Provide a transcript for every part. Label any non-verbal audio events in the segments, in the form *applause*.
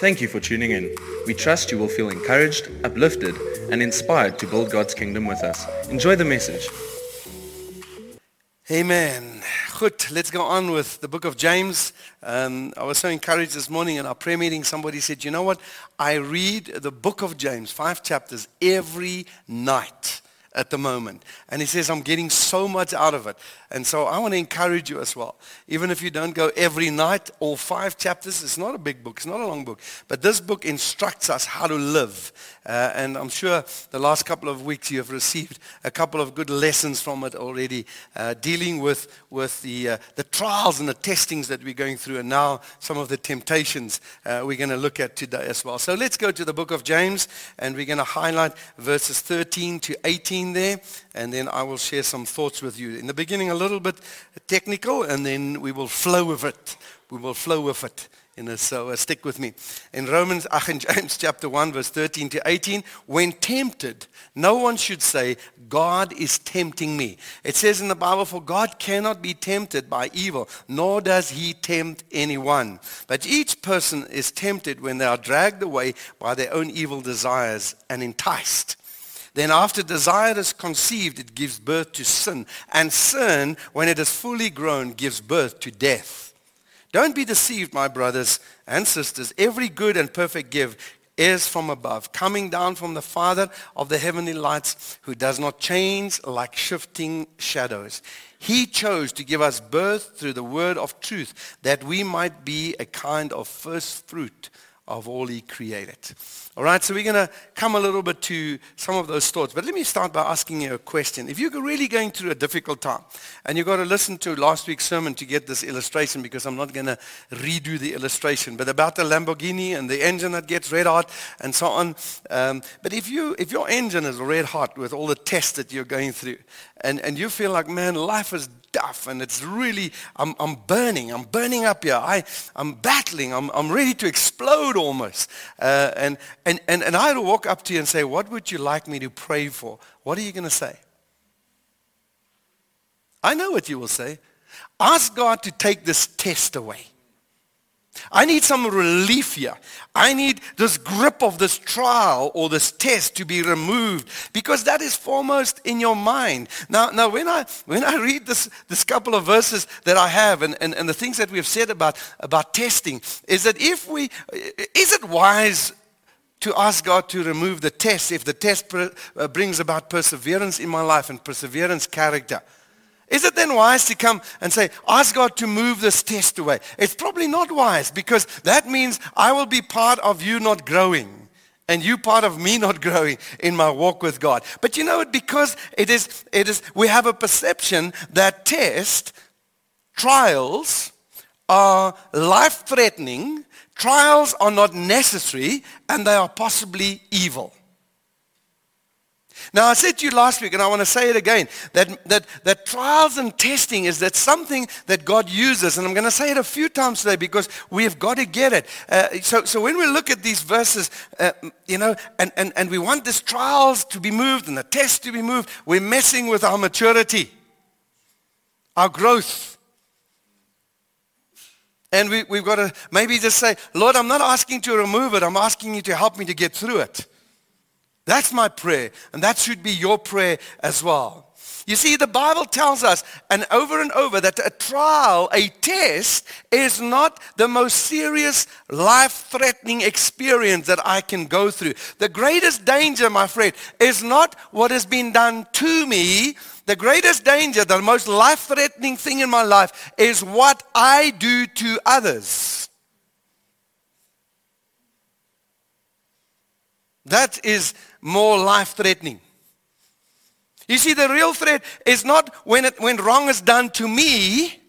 Thank you for tuning in. We trust you will feel encouraged, uplifted, and inspired to build God's kingdom with us. Enjoy the message. Amen. Goed, let's go on with the book of James. Um, I was so encouraged this morning in our prayer meeting. Somebody said, you know what? I read the book of James, five chapters, every night at the moment. And he says, I'm getting so much out of it. And so I want to encourage you as well. Even if you don't go every night, all five chapters, it's not a big book, it's not a long book. But this book instructs us how to live. Uh, and I'm sure the last couple of weeks you have received a couple of good lessons from it already, uh, dealing with, with the, uh, the trials and the testings that we're going through, and now some of the temptations uh, we're going to look at today as well. So let's go to the book of James, and we're going to highlight verses 13 to 18 there, and then I will share some thoughts with you. In the beginning, a little bit technical, and then we will flow with it. We will flow with it. You know, so uh, stick with me. In Romans, *laughs* ach, in James chapter 1, verse 13 to 18, when tempted, no one should say, God is tempting me. It says in the Bible, for God cannot be tempted by evil, nor does he tempt anyone. But each person is tempted when they are dragged away by their own evil desires and enticed. Then after desire is conceived, it gives birth to sin. And sin, when it is fully grown, gives birth to death. Don't be deceived, my brothers and sisters. Every good and perfect gift is from above, coming down from the Father of the heavenly lights, who does not change like shifting shadows. He chose to give us birth through the word of truth, that we might be a kind of first fruit of all he created. All right, so we're going to come a little bit to some of those thoughts. But let me start by asking you a question. If you're really going through a difficult time, and you've got to listen to last week's sermon to get this illustration, because I'm not going to redo the illustration, but about the Lamborghini and the engine that gets red hot and so on. Um, but if, you, if your engine is red hot with all the tests that you're going through, and, and you feel like, man, life is tough and it's really, I'm, I'm burning, I'm burning up here. I, I'm battling, I'm, I'm ready to explode almost. Uh, and, and, and, and I to walk up to you and say, what would you like me to pray for? What are you going to say? I know what you will say. Ask God to take this test away. I need some relief here. I need this grip of this trial or this test to be removed because that is foremost in your mind. Now, now when, I, when I read this, this couple of verses that I have and, and, and the things that we have said about, about testing is that if we, is it wise to ask God to remove the test if the test per, uh, brings about perseverance in my life and perseverance character? Is it then wise to come and say, ask God to move this test away? It's probably not wise because that means I will be part of you not growing and you part of me not *laughs* growing in my walk with God. But you know what? Because it is, it is, we have a perception that test, trials are life-threatening, trials are not necessary, and they are possibly evil. Now, I said to you last week, and I want to say it again, that, that, that trials and testing is that something that God uses, and I'm going to say it a few times today because we have got to get it. Uh, so, so when we look at these verses, uh, you know, and, and, and we want these trials to be moved and the tests to be moved, we're messing with our maturity, our growth. And we, we've got to maybe just say, Lord, I'm not asking to remove it. I'm asking you to help me to get through it. That's my prayer, and that should be your prayer as well. You see, the Bible tells us, and over and over, that a trial, a test, is not the most serious, life-threatening experience that I can go through. The greatest danger, my friend, is not what has been done to me. The greatest danger, the most life-threatening thing in my life, is what I do to others. That is more life-threatening. You see, the real threat is not when, it, when wrong is done to me,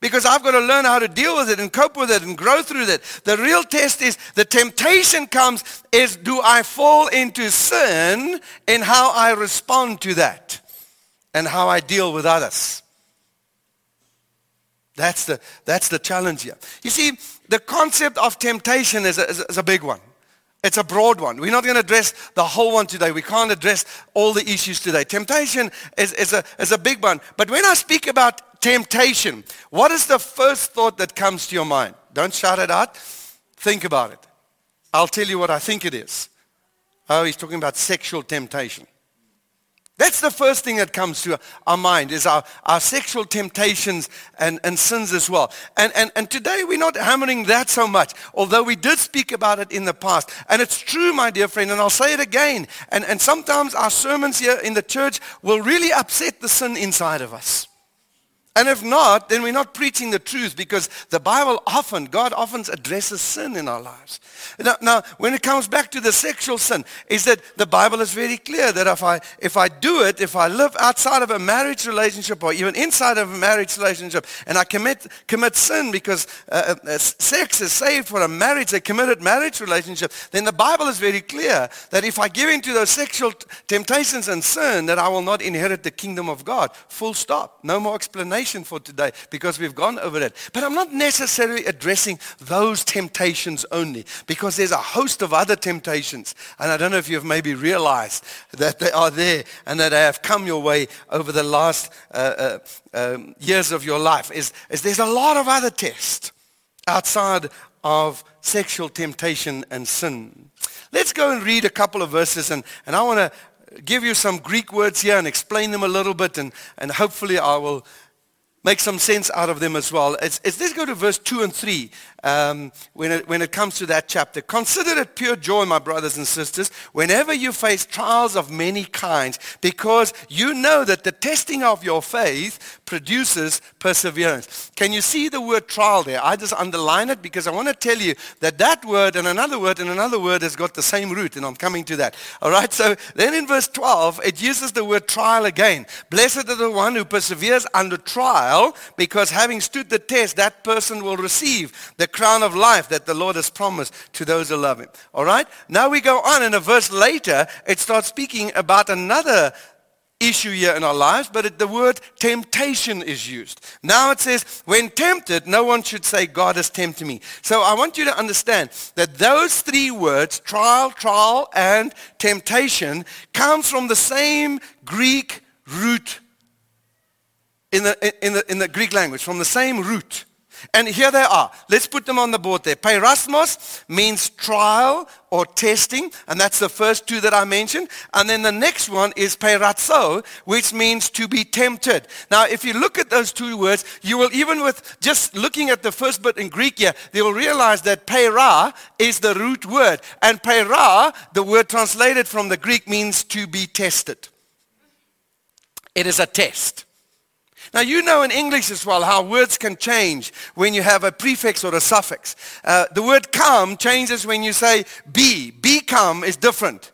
because I've got to learn how to deal with it and cope with it and grow through it. The real test is the temptation comes is do I fall into sin in how I respond to that and how I deal with others. That's the, that's the challenge here. You see, the concept of temptation is a, is a big one. It's a broad one. We're not going to address the whole one today. We can't address all the issues today. Temptation is, is, a, is a big one. But when I speak about temptation, what is the first thought that comes to your mind? Don't shout it out. Think about it. I'll tell you what I think it is. Oh, he's talking about sexual temptation. That's the first thing that comes to our mind is our, our sexual temptations and, and sins as well. And, and, and today we're not hammering that so much, although we did speak about it in the past. And it's true, my dear friend, and I'll say it again. And, and sometimes our sermons here in the church will really upset the sin inside of us. And if not, then we're not preaching the truth because the Bible often, God often addresses sin in our lives. Now, now, when it comes back to the sexual sin, is that the Bible is very clear that if I, if I do it, if I live outside of a marriage relationship or even inside of a marriage relationship and I commit, commit sin because uh, uh, sex is saved for a marriage, a committed marriage relationship, then the Bible is very clear that if I give into those sexual t- temptations and sin, that I will not inherit the kingdom of God. Full stop. No more explanation for today because we've gone over it. But I'm not necessarily addressing those temptations only because there's a host of other temptations. And I don't know if you've maybe realized that they are there and that they have come your way over the last uh, uh, um, years of your life. Is, is there's a lot of other tests outside of sexual temptation and sin. Let's go and read a couple of verses and, and I want to give you some Greek words here and explain them a little bit and, and hopefully I will make some sense out of them as well. It's, it's, let's go to verse 2 and 3 um, when, it, when it comes to that chapter. Consider it pure joy, my brothers and sisters, whenever you face trials of many kinds, because you know that the testing of your faith produces perseverance. Can you see the word trial there? I just underline it because I want to tell you that that word and another word and another word has got the same root, and I'm coming to that. All right, so then in verse 12, it uses the word trial again. Blessed is the one who perseveres under trial, because having stood the test, that person will receive the crown of life that the Lord has promised to those who love him. All right? Now we go on, and a verse later, it starts speaking about another issue here in our lives, but it, the word temptation is used. Now it says, when tempted, no one should say, God has tempted me. So I want you to understand that those three words, trial, trial, and temptation, comes from the same Greek root in the, in the, in the Greek language, from the same root. And here they are. Let's put them on the board there. Peirasmos means trial or testing, and that's the first two that I mentioned. And then the next one is peirazo, which means to be tempted. Now, if you look at those two words, you will even with just looking at the first bit in Greek here, you will realize that peira is the root word. And peira, the word translated from the Greek, means to be tested. It is a test. Now, you know in English as well how words can change when you have a prefix or a suffix. Uh, the word come changes when you say be. Become is different.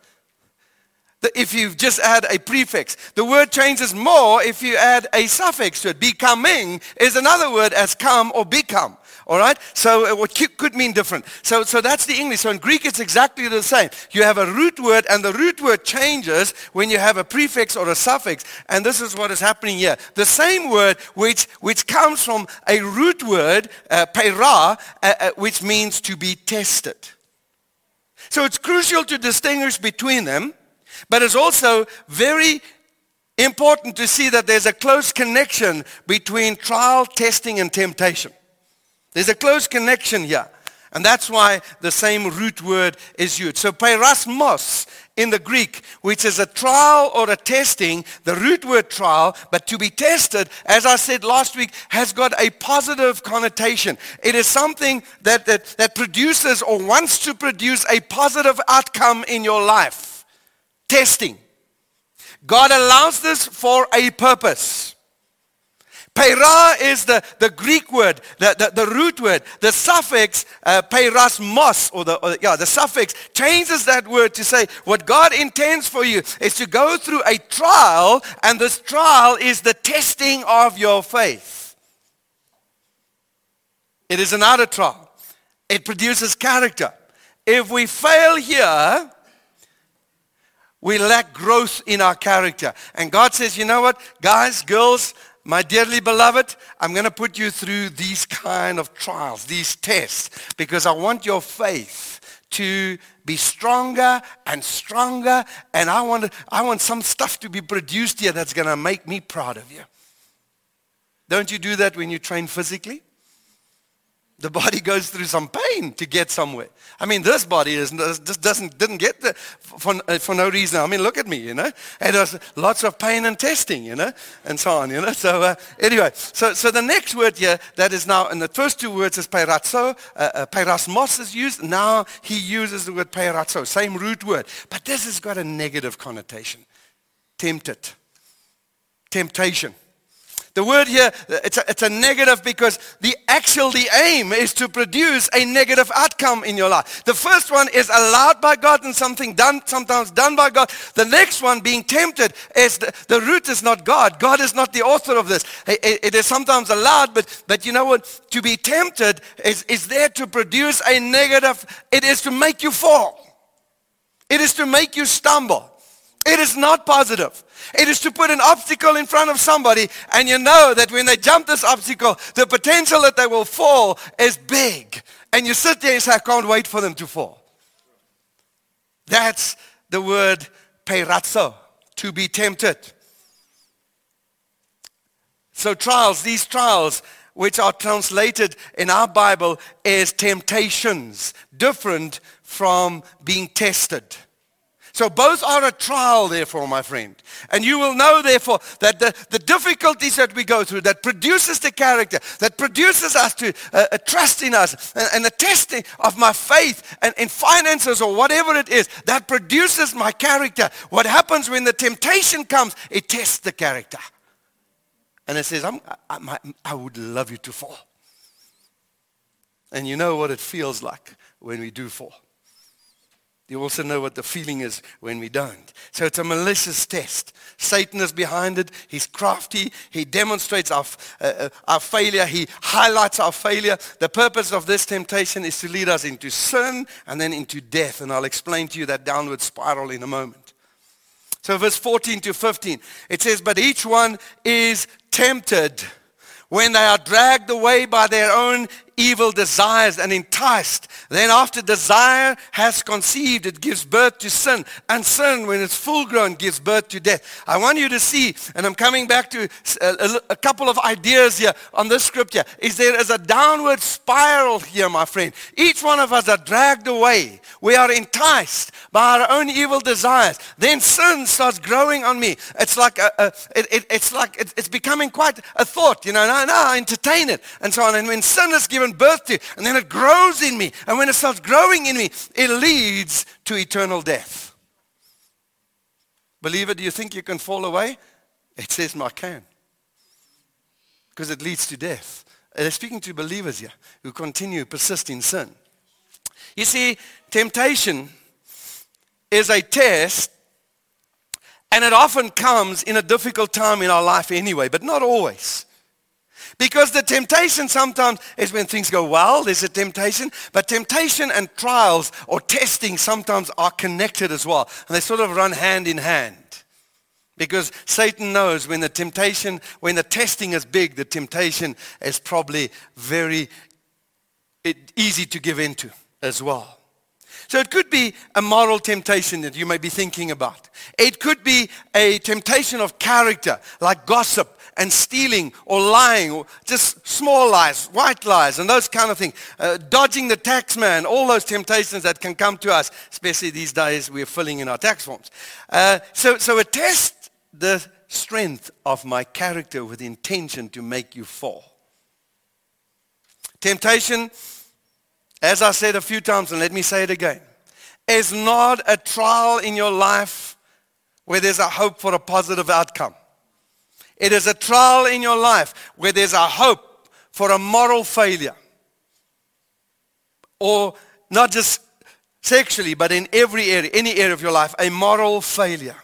If you just add a prefix. The word changes more if you add a suffix to it. Becoming is another word as come or become. All right? So uh, what could mean different. So, so that's the English. So in Greek, it's exactly the same. You have a root word, and the root word changes when you have a prefix or a suffix. And this is what is happening here. The same word, which, which comes from a root word, uh, uh, uh, which means to be tested. So it's crucial to distinguish between them, but it's also very important to see that there's a close connection between trial, testing, and temptation. There's a close connection here. And that's why the same root word is used. So peirasmos in the Greek, which is a trial or a testing, the root word trial, but to be tested, as I said last week, has got a positive connotation. It is something that, that, that produces or wants to produce a positive outcome in your life. Testing. God allows this for a purpose. Peira is the, the Greek word, the, the, the root word. The suffix, uh, or the, or, yeah, the suffix changes that word to say what God intends for you is to go through a trial, and this trial is the testing of your faith. It is another trial. It produces character. If we fail here, we lack growth in our character. And God says, you know what, guys, girls, my dearly beloved, I'm going to put you through these kind of trials, these tests, because I want your faith to be stronger and stronger, and I want, I want some stuff to be produced here that's going to make me proud of you. Don't you do that when you train physically? The body goes through some pain to get somewhere. I mean, this body is, just doesn't, didn't get there for, for no reason. I mean, look at me, you know. And lots of pain and testing, you know, and so on, you know. So uh, anyway, so, so the next word here that is now, and the first two words is peirazo, uh, uh, peirasmos is used. Now he uses the word peirazo, same root word. But this has got a negative connotation. Tempted. Temptation. The word here, it's a, it's a negative because the actual, the aim is to produce a negative outcome in your life. The first one is allowed by God and something done, sometimes done by God. The next one, being tempted, is the, the root is not God. God is not the author of this. It, it is sometimes allowed, but, but you know what? To be tempted is, is there to produce a negative. It is to make you fall. It is to make you stumble. It is not positive. It is to put an obstacle in front of somebody and you know that when they jump this obstacle, the potential that they will fall is big. And you sit there and say, I can't wait for them to fall. That's the word peirazo, to be tempted. So trials, these trials, which are translated in our Bible as temptations, different from being tested. So both are a trial, therefore, my friend. And you will know, therefore, that the, the difficulties that we go through, that produces the character, that produces us to uh, uh, trust in us, and, and, the testing of my faith and in finances or whatever it is, that produces my character. What happens when the temptation comes, it tests the character. And it says, I, I, I would love you to fall. And you know what it feels like when we do fall. You also know what the feeling is when we don't. So it's a malicious test. Satan is behind it. He's crafty. He demonstrates our, uh, uh, our failure. He highlights our failure. The purpose of this temptation is to lead us into sin and then into death. And I'll explain to you that downward spiral in a moment. So verse 14 to 15, it says, But each one is tempted when they are dragged away by their own evil desires and enticed. Then after desire has conceived, it gives birth to sin. And sin, when it's full grown, gives birth to death. I want you to see, and I'm coming back to uh, a, a couple of ideas here on this scripture, is there is a downward spiral here, my friend. Each one of us are dragged away. We are enticed by our own evil desires. Then sin starts growing on me. It's like, a, a, it, it, it's, like it, it's becoming quite a thought, you know, no, no, I entertain it, and so on. And when sin is given given birth to, and then it grows in me. And when it starts growing in me, it leads to eternal death. Believer, do you think you can fall away? It says, I can. Because it leads to death. Uh, they're speaking to believers here who continue, persist in sin. You see, temptation is a test, and it often comes in a difficult time in our life anyway, but not always. Because the temptation sometimes is when things go well, there's a temptation. But temptation and trials or testing sometimes are connected as well. And they sort of run hand in hand. Because Satan knows when the temptation, when the testing is big, the temptation is probably very easy to give into as well. So it could be a moral temptation that you may be thinking about. It could be a temptation of character, like gossip and stealing or lying or just small lies, white lies and those kind of things. Uh, dodging the tax man, all those temptations that can come to us, especially these days we're filling in our tax forms. Uh, so, so it the strength of my character with intention to make you fall. Temptation, as I said a few times, and let me say it again, is not a trial in your life where there's a hope for a positive outcome. It is a trial in your life where there's a hope for a moral failure. Or not just sexually, but in every area, any area of your life, a moral failure.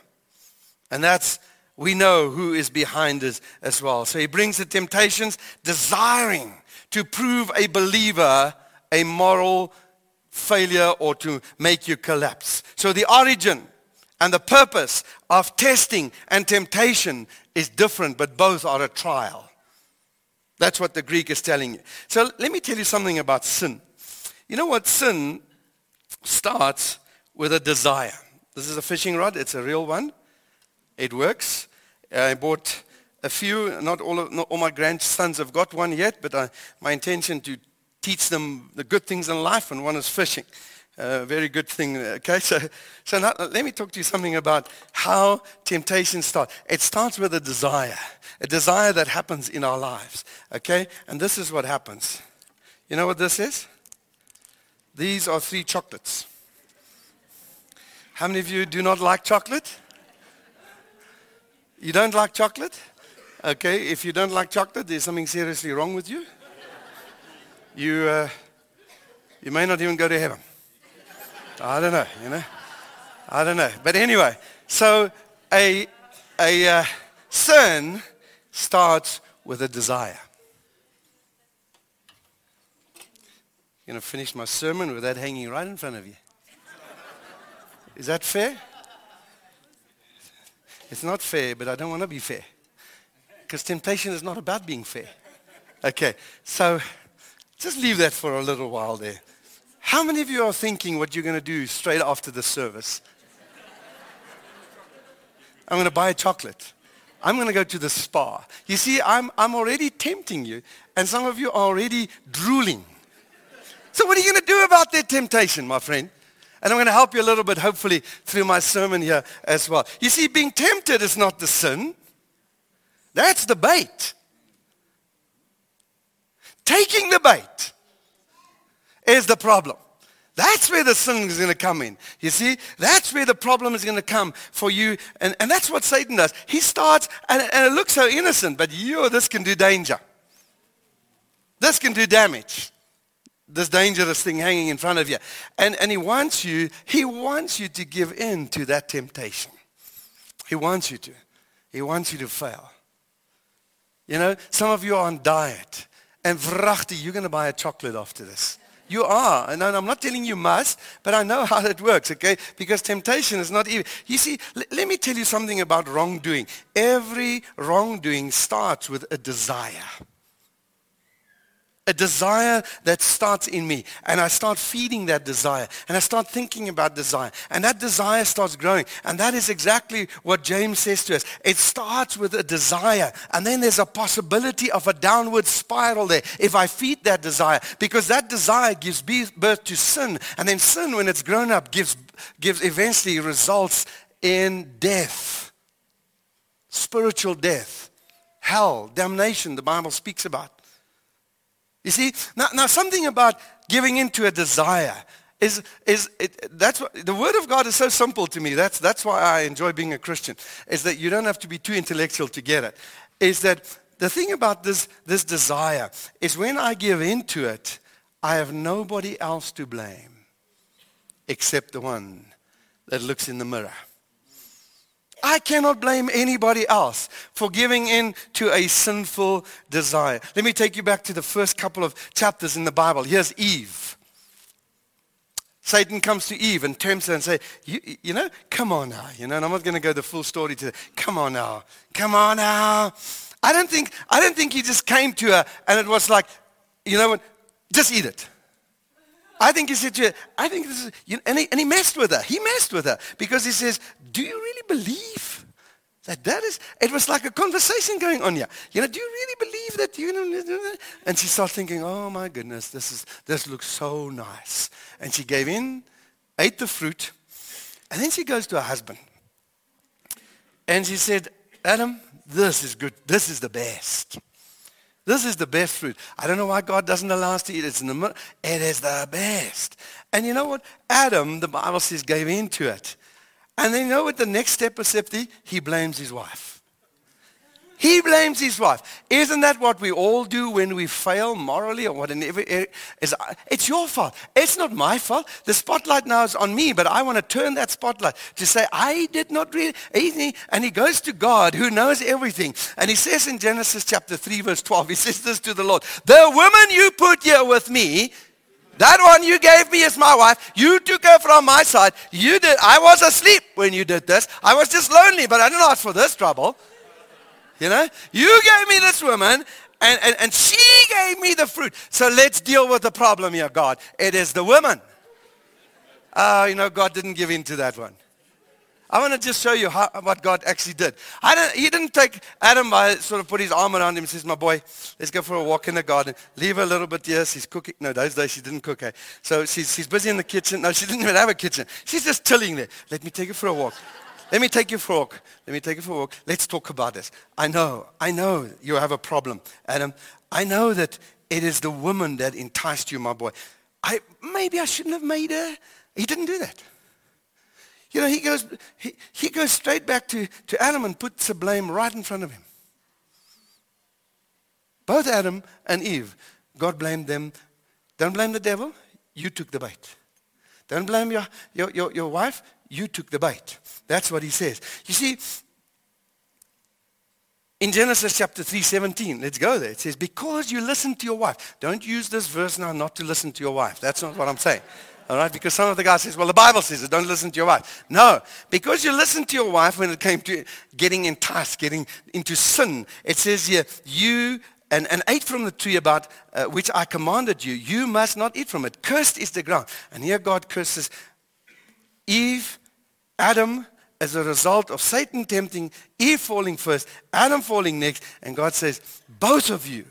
And that's, we know who is behind us as well. So he brings the temptations, desiring to prove a believer a moral failure or to make you collapse. So the origin and the purpose of testing and temptation is different, but both are a trial. That's what the Greek is telling you. So let me tell you something about sin. You know what? Sin starts with a desire. This is a fishing rod. It's a real one. It works. I bought a few. Not all, of, not all my grandsons have got one yet, but I, my intention to teach them the good things in life, and one is fishing. A very good thing. Okay, so, so now, let me talk to you something about how temptation starts. It starts with a desire, a desire that happens in our lives. Okay, and this is what happens. You know what this is? These are three chocolates. How many of you do not like chocolate? You don't like chocolate? Okay, if you don't like chocolate, there's something seriously wrong with you. You, uh, you may not even go to heaven. I don't know, you know. I don't know. But anyway, so a, a uh, sin starts with a desire. I'm going to finish my sermon with that hanging right in front of you. Is that fair? It's not fair, but I don't want to be fair. Because temptation is not about being fair. Okay, so just leave that for a little while there. How many of you are thinking what you're going to do straight after the service? I'm going to buy a chocolate. I'm going to go to the spa. You see, I'm, I'm already tempting you, and some of you are already drooling. So what are you going to do about that temptation, my friend? And I'm going to help you a little bit, hopefully, through my sermon here as well. You see, being tempted is not the sin. That's the bait. Taking the bait is the problem. That's where the sin is going to come in. You see, that's where the problem is going to come for you. And, and that's what Satan does. He starts, and, and it looks so innocent, but you, this can do danger. This can do damage this dangerous thing hanging in front of you. And, and he wants you, he wants you to give in to that temptation. He wants you to. He wants you to fail. You know, some of you are on diet. And vrachti, you're going to buy a chocolate after this. You are. And I'm not telling you must, but I know *laughs* how that works, okay? Because temptation is not even. You see, l- let me tell you something about wrongdoing. Every wrongdoing starts with a desire a desire that starts in me. And I start feeding that desire. And I start thinking about desire. And that desire starts growing. And that is exactly what James says to us. It starts with a desire. And then there's a possibility of a downward spiral there if I feed that desire. Because that desire gives birth to sin. And then sin, when it's grown up, gives, gives eventually results in death. Spiritual death. Hell, damnation, the Bible speaks about. You see, now, now something about giving into a desire is, is it, that's what, the word of God is so simple to me. That's, that's why I enjoy being a Christian, is that you don't have to be too intellectual to get it. Is that the thing about this, this desire is when I give into it, I have nobody else to blame except the one that looks in the mirror. I cannot blame anybody else for giving in to a sinful desire. Let me take you back to the first couple of chapters in the Bible. Here's Eve. Satan comes to Eve and tempts her and say, you, you know, come on now, you know, and I'm not going to go the full story to, come on now, come on now. I don't think, I don't think he just came to her and it was like, you know what, just eat it. I think he said to her, I think this is, you know, and, he, and he messed with her. He messed with her because he says, do you really believe that that is, it was like a conversation going on here. You know, do you really believe that you know, and she started thinking, oh my goodness, this is, this looks so nice. And she gave in, ate the fruit, and then she goes to her husband. And she said, Adam, this is good. This is the best. This is the best fruit. I don't know why God doesn't allow us to eat it. It's in the. It is the best. And you know what? Adam, the Bible says, gave in to it. And then you know what the next step Septi? He blames his wife. He blames his wife. Isn't that what we all do when we fail morally or whatever? Is it's your fault. It's not my fault. The spotlight now is on me, but I want to turn that spotlight to say, I did not really. And he goes to God who knows everything. And he says in Genesis chapter 3, verse 12, he says this to the Lord, the woman you put here with me, that one you gave me as my wife. You took her from my side. You did. I was asleep when you did this. I was just lonely, but I didn't ask for this trouble. You know, you gave me this woman and, and, and she gave me the fruit. So let's deal with the problem here, God. It is the woman. Uh, you know, God didn't give in to that one. I want to just show you how, what God actually did. He didn't take Adam by sort of put his arm around him and says, my boy, let's go for a walk in the garden. Leave her a little bit here. She's cooking. No, those days she didn't cook. Eh? So she's, she's busy in the kitchen. No, she didn't even have a kitchen. She's just chilling there. Let me take you for a walk. Let me take you for a walk. Let me take you for a walk. Let's talk about this. I know, I know you have a problem, Adam. I know that it is the woman that enticed you, my boy. I, maybe I shouldn't have made her. He didn't do that. You know, he goes, he, he goes straight back to, to Adam and puts the blame right in front of him. Both Adam and Eve, God blamed them. Don't blame the devil. You took the bait. Don't blame your, your, your, your wife. You took the bait. That's what he says. You see, in Genesis chapter 3:17, let's go there. It says, because you listened to your wife. Don't use this verse now not to listen to your wife. That's not what I'm saying. All right, because some of the guys says, well, the Bible says it, don't listen to your wife. No, because you listened to your wife when it came to getting enticed, getting into sin. It says here, you and, and ate from the tree about uh, which I commanded you. You must not eat from it. Cursed is the ground. And here God curses Eve, Adam, as a result of Satan tempting Eve falling first, Adam falling next, and God says, both of you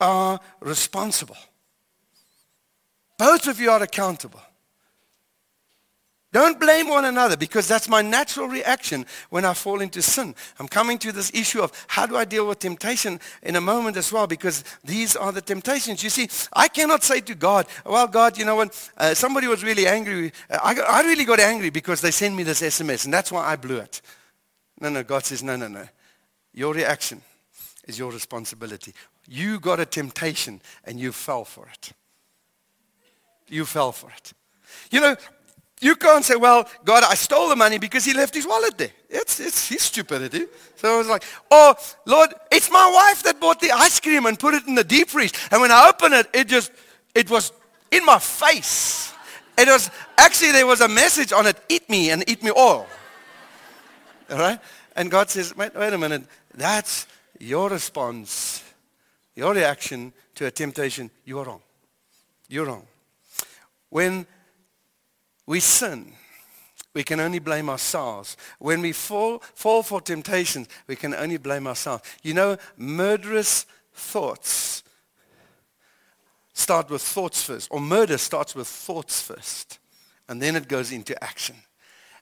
are responsible. Both of you are accountable. Don't blame one another because that's my natural reaction when I fall into sin. I'm coming to this issue of how do I deal with temptation in a moment as well because these are the temptations. You see, I cannot say to God, well, God, you know what, uh, somebody was really angry. I, got, I really got angry because they sent me this SMS and that's why I blew it. No, no, God says, no, no, no. Your reaction is your responsibility. You got a temptation and you fell for it. You fell for it. You know, you can't say, well, God, I stole the money because he left his wallet there. It's, it's his stupidity. So I was like, oh, Lord, it's my wife that bought the ice cream and put it in the deep freeze. And when I opened it, it just, it was in my face. It was, actually, there was a message on it, eat me and eat me all. All right? And God says, wait, wait a minute. That's your response, your reaction to a temptation. You are wrong. You're wrong. When we sin, we can only blame ourselves. When we fall, fall for temptations, we can only blame ourselves. You know, murderous thoughts start with thoughts first, or murder starts with thoughts first, and then it goes into action.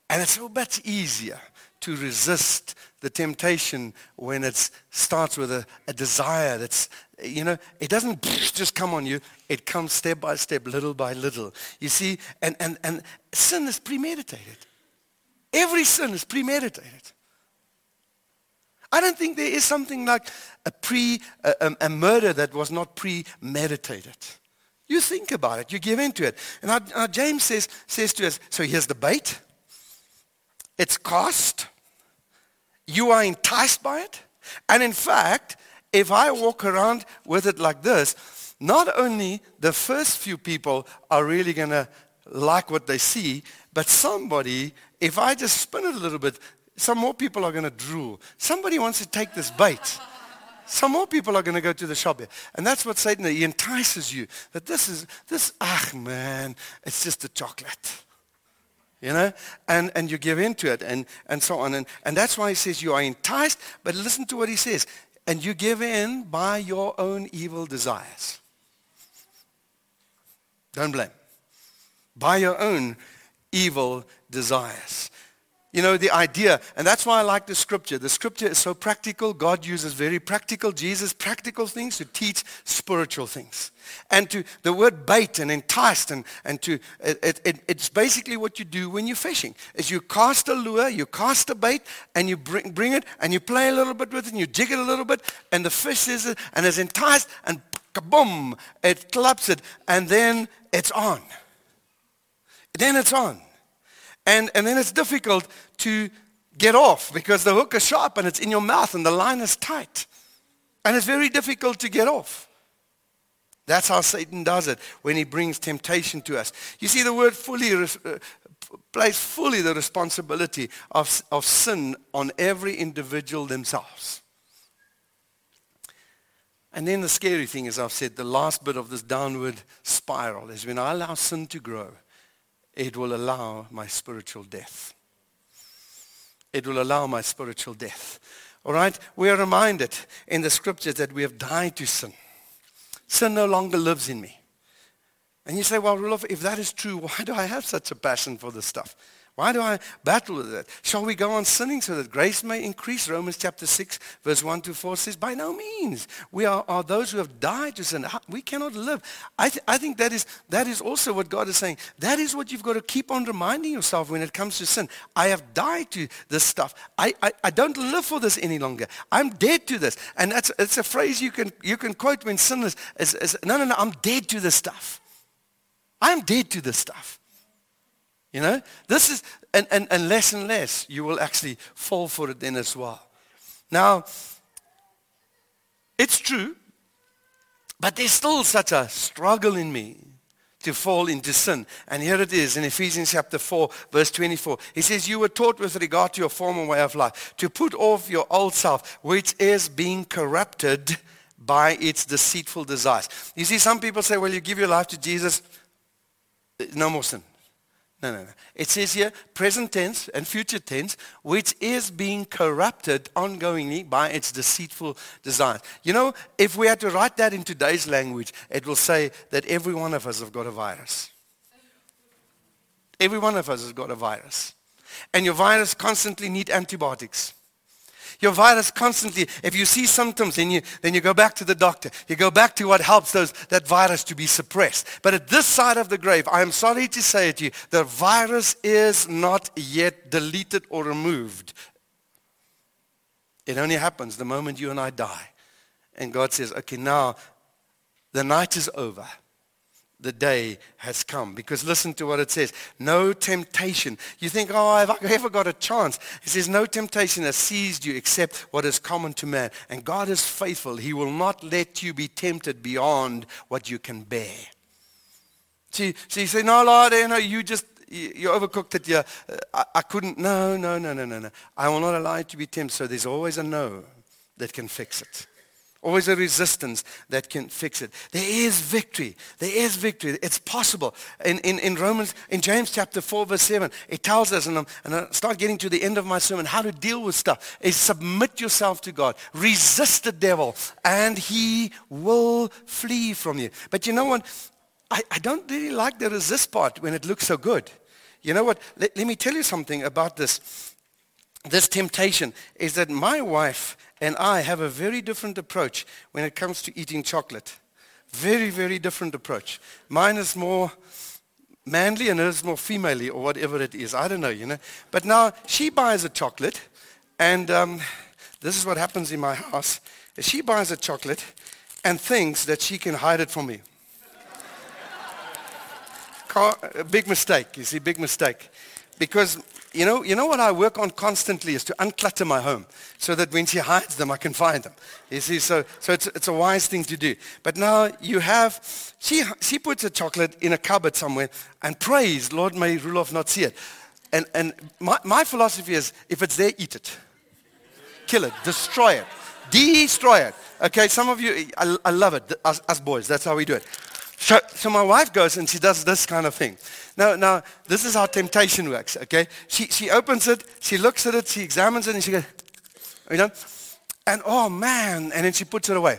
And it's so much easier to resist the temptation when it starts with a, a desire that's you know, it doesn't *sniffs* just come on you. It comes step by step, little by little. You see, and, and, and sin is premeditated. Every sin is premeditated. I don't think there is something like a pre a, a, murder that was not premeditated. You think about it, you give into it. And our, our James says, says to us, so here's the bait. It's cost. You are enticed by it. And in fact, if I walk around with it like this, not only the first few people are really going to like what they see, but somebody, if I just spin it a little bit, some more people are going to drool. Somebody wants to take this bait. Some more people are going to go to the shop here. And that's what Satan, he entices you. That this is, this, ah man, it's just a chocolate. You know? And, and you give in to it and, and so on. And, and that's why he says you are enticed. But listen to what he says and you give in by your own evil desires. Don't blame. By your own evil desires. You know, the idea, and that's why I like the scripture. The scripture is so practical. God uses very practical, Jesus, practical things to teach spiritual things. And to the word bait and enticed, and, and to, it, it, it's basically what you do when you're fishing. Is you cast a lure, you cast a bait, and you bring, bring it, and you play a little bit with it, and you jig it a little bit, and the fish is, and is enticed, and kaboom, it claps it, and then it's on. Then it's on. And, and then it's difficult to get off because the hook is sharp and it's in your mouth and the line is tight. And it's very difficult to get off. That's how Satan does it when he brings temptation to us. You see, the word fully uh, places fully the responsibility of, of sin on every individual themselves. And then the scary thing, as I've said, the last bit of this downward spiral is when I allow sin to grow, it will allow my spiritual death. it will allow my spiritual death. All right? We are reminded in the scriptures that we have died to sin. Sin no longer lives in me. And you say, well, Rudolph, if that is true, why do I have such a passion for this stuff? Why do I battle with that? Shall we go on sinning so that grace may increase? Romans chapter 6, verse 1 to 4 says, by no means. We are, are those who have died to sin. We cannot live. I, th- I think that is, that is also what God is saying. That is what you've got to keep on reminding yourself when it comes to sin. I have died to this stuff. I, I, I don't live for this any longer. I'm dead to this. And that's it's a phrase you can, you can quote when sin is, is, is, no, no, no, I'm dead to this stuff. I'm dead to this stuff. You know, this is, and, and, and less and less, you will actually fall for it then as well. Now, it's true, but there's still such a struggle in me to fall into sin. And here it is in Ephesians chapter 4, verse 24. He says, you were taught with regard to your former way of life to put off your old self, which is being corrupted by its deceitful desires. You see, some people say, well, you give your life to Jesus, no more sin. No, no, no. It says here, present tense and future tense, which is being corrupted ongoingly by its deceitful desires. You know, if we had to write that in today's language, it will say that every one of us have got a virus. Every one of us has got a virus. And your virus constantly need antibiotics. Your virus constantly, if you see symptoms, then you, then you go back to the doctor. You go back to what helps those, that virus to be suppressed. But at this side of the grave, I am sorry to say it to you, the virus is not yet deleted or removed. It only happens the moment you and I die. And God says, okay, now the night is over the day has come. Because listen to what it says. No temptation. You think, oh, have I ever got a chance? It says, no temptation has seized you except what is common to man. And God is faithful. He will not let you be tempted beyond what you can bear. See, so you say, no, Lord, you know, you just, you overcooked it. Yeah, uh, I, I couldn't. No, no, no, no, no, no. I will not allow you to be tempted. So there's always a no that can fix it. Always a resistance that can fix it. There is victory. There is victory. It's possible. In, in, in Romans, in James chapter 4, verse 7, it tells us, and, I'm, and I start getting to the end of my sermon, how to deal with stuff is submit yourself to God. Resist the devil, and he will flee from you. But you know what? I, I don't really like the resist part when it looks so good. You know what? Let, let me tell you something about this. This temptation is that my wife and I have a very different approach when it comes to eating chocolate. Very, very different approach. Mine is more manly and hers more femaly or whatever it is. I don't know, you know. But now she buys a chocolate and um, this is what happens in my house. She buys a chocolate and thinks that she can hide it from me. *laughs* a big mistake, you see, big mistake. Because you know, you know what I work on constantly is to unclutter my home so that when she hides them, I can find them. You see, so, so it's, it's a wise thing to do. But now you have, she, she puts a chocolate in a cupboard somewhere and prays, Lord, may Rudolph not see it. And, and my, my philosophy is, if it's there, eat it. Kill it. Destroy it. Destroy it. Okay, some of you, I, I love it. Us, us boys, that's how we do it. So, so my wife goes and she does this kind of thing. Now, now, this is how temptation works, okay? She, she opens it, she looks at it, she examines it, and she goes, you know, and oh man, and then she puts it away.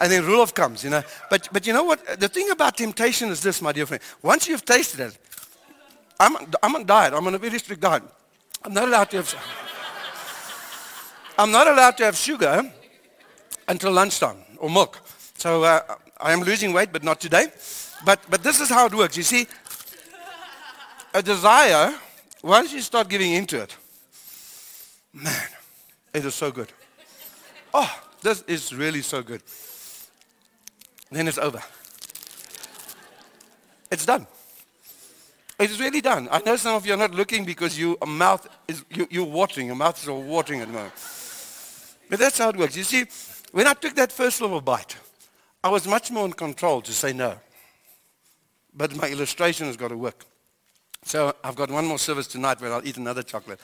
And then Rudolph comes, you know. But, but you know what? The thing about temptation is this, my dear friend. Once you've tasted it, I'm, I'm on diet. I'm on a very strict diet. I'm not allowed to have, I'm not allowed to have sugar until lunchtime or milk. So uh, I am losing weight, but not today. But, but this is how it works. You see, a desire, once you start giving into it, man, it is so good. Oh, this is really so good. Then it's over. It's done. It is really done. I know some of you are not looking because your mouth is you, you're watering. Your mouth is all watering at the moment. But that's how it works. You see, when I took that first little bite, I was much more in control to say no. But my illustration has got to work. So I've got one more service tonight where I'll eat another chocolate.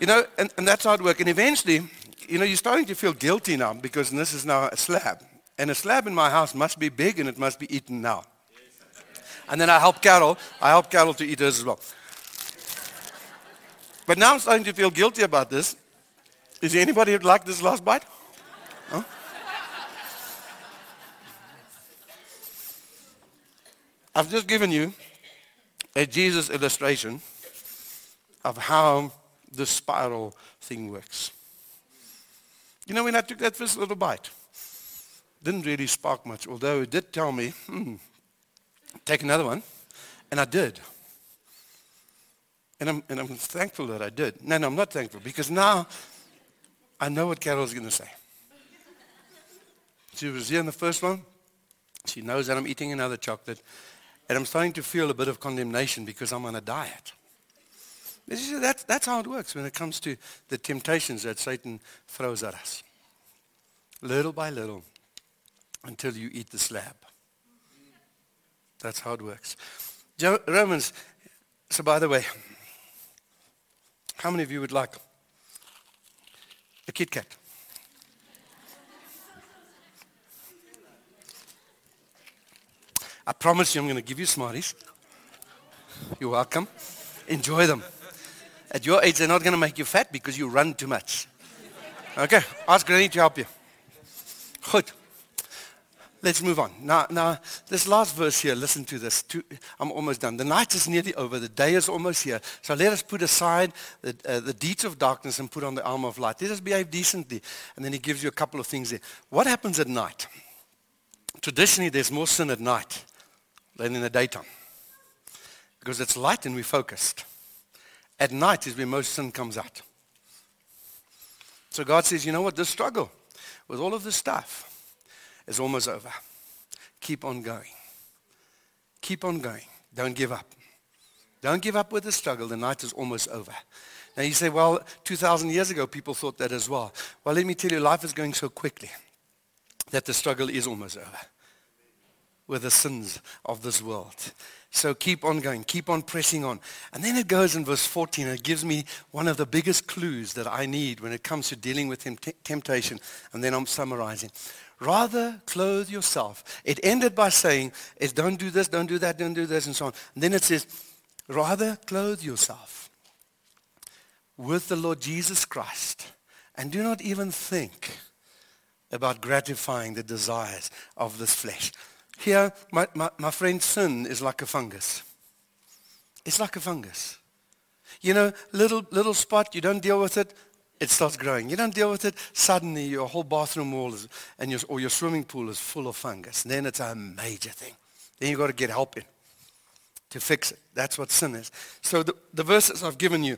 you know, and, and that's how it works. And eventually, you know, you're starting to feel guilty now because this is now a slab. And a slab in my house must be big and it must be eaten now. And then I help Carol. I help Carol to eat hers as well. But now I'm starting to feel guilty about this. Is there anybody who'd like this last bite? Huh? I've just given you a Jesus illustration of how the spiral thing works. You know, when I took that first little bite, didn't really spark much, although it did tell me, hmm, take another one. And I did. And I'm, and I'm thankful that I did. No, no, I'm not thankful because now I know what Carol's going to say. She was here in the first one. She knows that I'm eating another chocolate. And I'm starting to feel a bit of condemnation because I'm on a diet. That's, how it works when it comes to the temptations that Satan throws at us. Little by little until you eat the slab. That's how it works. Romans, so by the way, how many of you would like a Kit Kat? I promise you I'm going to give you Smarties. You're welcome. Enjoy them. At your age, they're not going to make you fat because you run too much. Okay, ask Granny to help you. Good. Let's move on. Now, now, this last verse here, listen to this. I'm almost done. The night is nearly over. The day is almost here. So let us put aside the, uh, the deeds of darkness and put on the armor of light. Let us behave decently. And then he gives you a couple of things there. What happens at night? Traditionally, there's more sin at night than in the daytime because it's light and we're focused. At night is where most sin comes out. So God says, you know what? This struggle with all of this stuff is almost over. Keep on going. Keep on going. Don't give up. Don't give up with the struggle. The night is almost over. Now you say, well, 2,000 years ago, people thought that as well. Well, let me tell you, life is going so quickly that the struggle is almost over with the sins of this world. So keep on going, keep on pressing on. And then it goes in verse 14, it gives me one of the biggest clues that I need when it comes to dealing with temptation. And then I'm summarizing. Rather clothe yourself. It ended by saying, is don't do this, don't do that, don't do this, and so on. And then it says, rather clothe yourself with the Lord Jesus Christ. And do not even think about gratifying the desires of this flesh. Here, my, my, my friend, sin is like a fungus. It's like a fungus. You know, little, little spot, you don't deal with it, it starts growing. You don't deal with it, suddenly your whole bathroom wall is, and your, or your swimming pool is full of fungus. And then it's a major thing. Then you've got to get help in to fix it. That's what sin is. So the, the verses I've given you,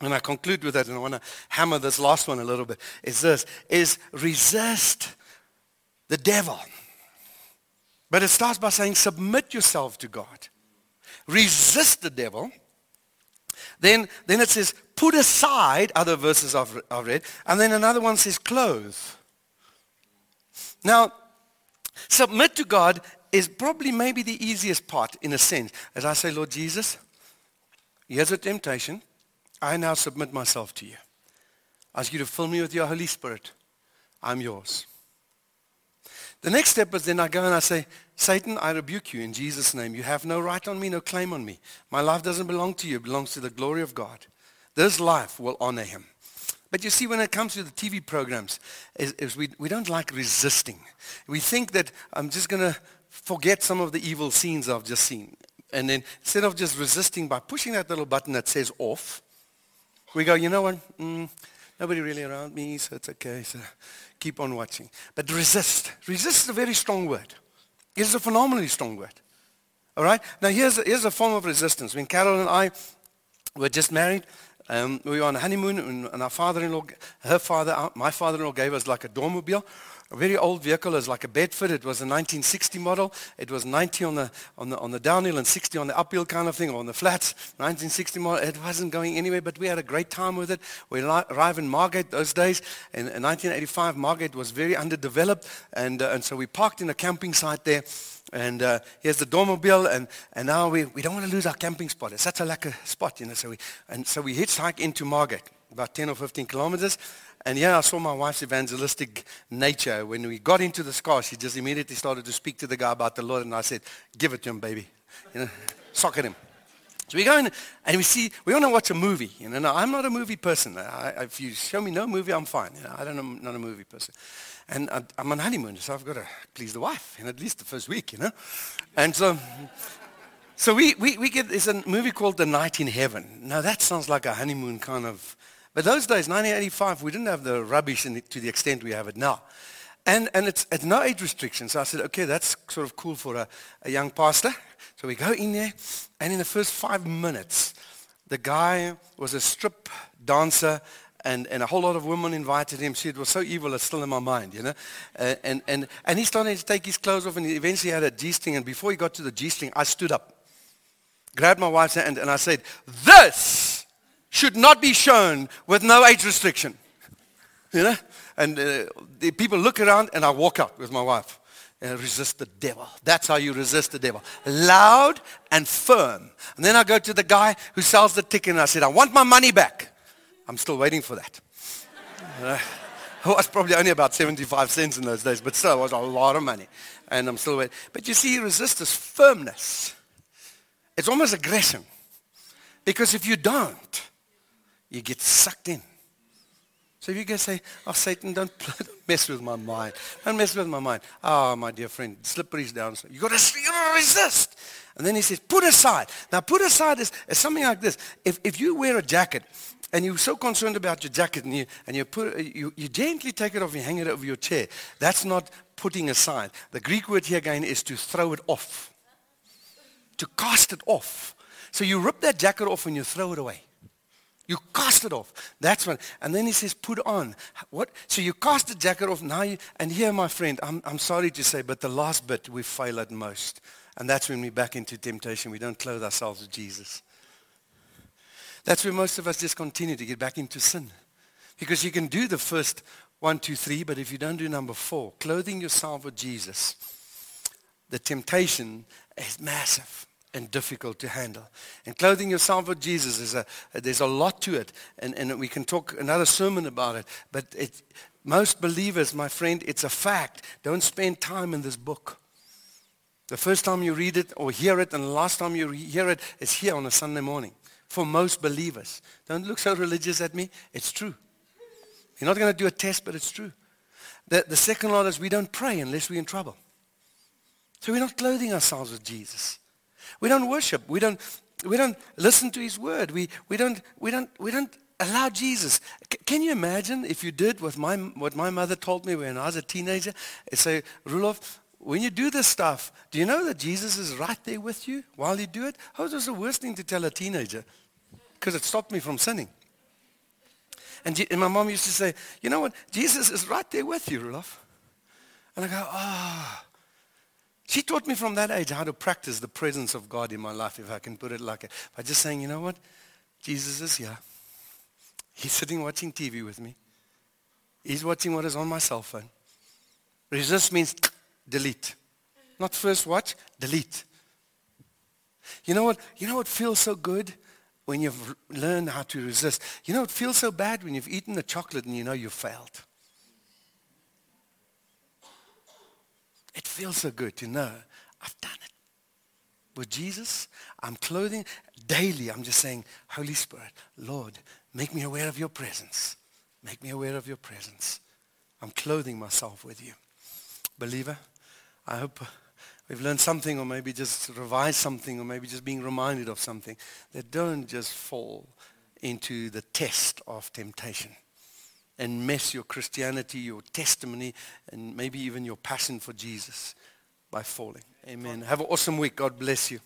and I conclude with that, and I want to hammer this last one a little bit, is this, is resist the devil. But it starts by saying, submit yourself to God. Resist the devil. Then, then it says, put aside, other verses I've, I've read. And then another one says, clothe. Now, submit to God is probably maybe the easiest part in a sense. As I say, Lord Jesus, here's a temptation. I now submit myself to you. I ask you to fill me with your Holy Spirit. I'm yours. The next step is then I go and I say, Satan, I rebuke you in Jesus' name. You have no right on me, no claim on me. My life doesn't belong to you. It belongs to the glory of God. This life will honor him. But you see, when it comes to the TV programs, is, is we, we don't like resisting. We think that I'm just going to forget some of the evil scenes I've just seen. And then instead of just resisting by pushing that little button that says off, we go, you know what? Mm, nobody really around me, so it's okay. So keep on watching. But resist. Resist is a very strong word. It's a phenomenally strong word. All right? Now, here's a, here's a form of resistance. When Carol and I were just married, um, we were on a honeymoon, and, and our father-in-law, her father, my father-in-law gave us like a dormobile a very old vehicle. Was like a Bedford. It was a 1960 model. It was 90 on the, on the, on the downhill and 60 on the uphill kind of thing, or on the flats. 1960 model. It wasn't going anywhere, but we had a great time with it. We arrived in Margate those days. In, in 1985, Margate was very underdeveloped, and, uh, and so we parked in a camping site there. And uh, here's the dormobile, and, and now we, we don't want to lose our camping spot. It's such a lekker spot, you know. So we, and so we hitchhike into Margate, about 10 or 15 kilometers. And yeah, I saw my wife's evangelistic nature. When we got into the car, she just immediately started to speak to the guy about the Lord. And I said, give it to him, baby. You know, *laughs* sock at him. So we go in and we see, we want to watch a movie. You know, now, I'm not a movie person. I, if you show me no movie, I'm fine. You know, I don't, I'm not a movie person. And I, I'm on honeymoon, so I've got to please the wife, know, at least the first week, you know. And so, so we, we, we get, there's a movie called The Night in Heaven. Now that sounds like a honeymoon kind of, but those days, 1985, we didn't have the rubbish the, to the extent we have it now. And, and it's, no age restriction. So I said, okay, that's sort of cool for a, a young pastor. So we go in there, and in the first five minutes, the guy was a strip dancer, and, and a whole lot of women invited him. It was so evil, it's still in my mind, you know. Uh, and, and, and he started to take his clothes off, and he eventually had a G-string. And before he got to the G-string, I stood up, grabbed my wife's hand, and I said, this should not be shown with no age restriction. You know? And uh, the people look around, and I walk out with my wife and resist the devil. That's how you resist the devil. Loud and firm. And then I go to the guy who sells the ticket and I said, I want my money back. I'm still waiting for that. Uh, *laughs* it was probably only about 75 cents in those days, but still it was a lot of money. And I'm still waiting. But you see, resist is firmness. It's almost aggression. Because if you don't, you get sucked in. So if you can say, oh, Satan, don't, *laughs* don't mess with my mind. Don't mess with my mind. Oh, my dear friend, slippery's down. You got to resist. And then he says, put aside. Now, put aside is, is something like this. If, if you wear a jacket and you're so concerned about your jacket and you, and you, put, you, you gently take it off and hang it over your chair, that's not putting aside. The Greek word here again is to throw it off, to cast it off. So you rip that jacket off and you throw it away. You cast it off. That's when, and then he says, put on. What? So you cast the jacket off now, you, and here, my friend, I'm, I'm sorry to say, but the last bit we fail at most. And that's when we're back into temptation. We don't clothe ourselves with Jesus. That's where most of us just continue to get back into sin. Because you can do the first one, two, three, but if you don't do number four, clothing yourself with Jesus, the temptation is massive and difficult to handle. And clothing yourself with Jesus is a there's a lot to it, and, and we can talk another sermon about it. But it, most believers, my friend, it's a fact. Don't spend time in this book. The first time you read it or hear it, and the last time you hear it is here on a Sunday morning. For most believers, don't look so religious at me. It's true. You're not going to do a test, but it's true. The, the second law is we don't pray unless we're in trouble. So we're not clothing ourselves with Jesus. We don't worship. We don't, we don't listen to his word. We, we, don't, we, don't, we don't allow Jesus. C- can you imagine if you did what my, what my mother told me when I was a teenager? Say, Rudolph, when you do this stuff, do you know that Jesus is right there with you while you do it? Oh, it was the worst thing to tell a teenager because it stopped me from sinning. And, and my mom used to say, you know what? Jesus is right there with you, Rudolph. And I go, ah. Oh. She taught me from that age how to practice the presence of God in my life, if I can put it like that. By just saying, you know what? Jesus is here. He's sitting watching TV with me. He's watching what is on my cell phone. Resist means *tsk* delete. Not first watch, delete. You know what? You know what feels so good when you've learned how to resist? You know it feels so bad when you've eaten the chocolate and you know you failed. It feels so good to know I've done it. With Jesus, I'm clothing daily. I'm just saying, Holy Spirit, Lord, make me aware of your presence. Make me aware of your presence. I'm clothing myself with you. Believer, I hope uh, we've learned something or maybe just revised something or maybe just being reminded of something that don't just fall into the test of temptation and mess your Christianity, your testimony, and maybe even your passion for Jesus by falling. Amen. Have an awesome week. God bless you.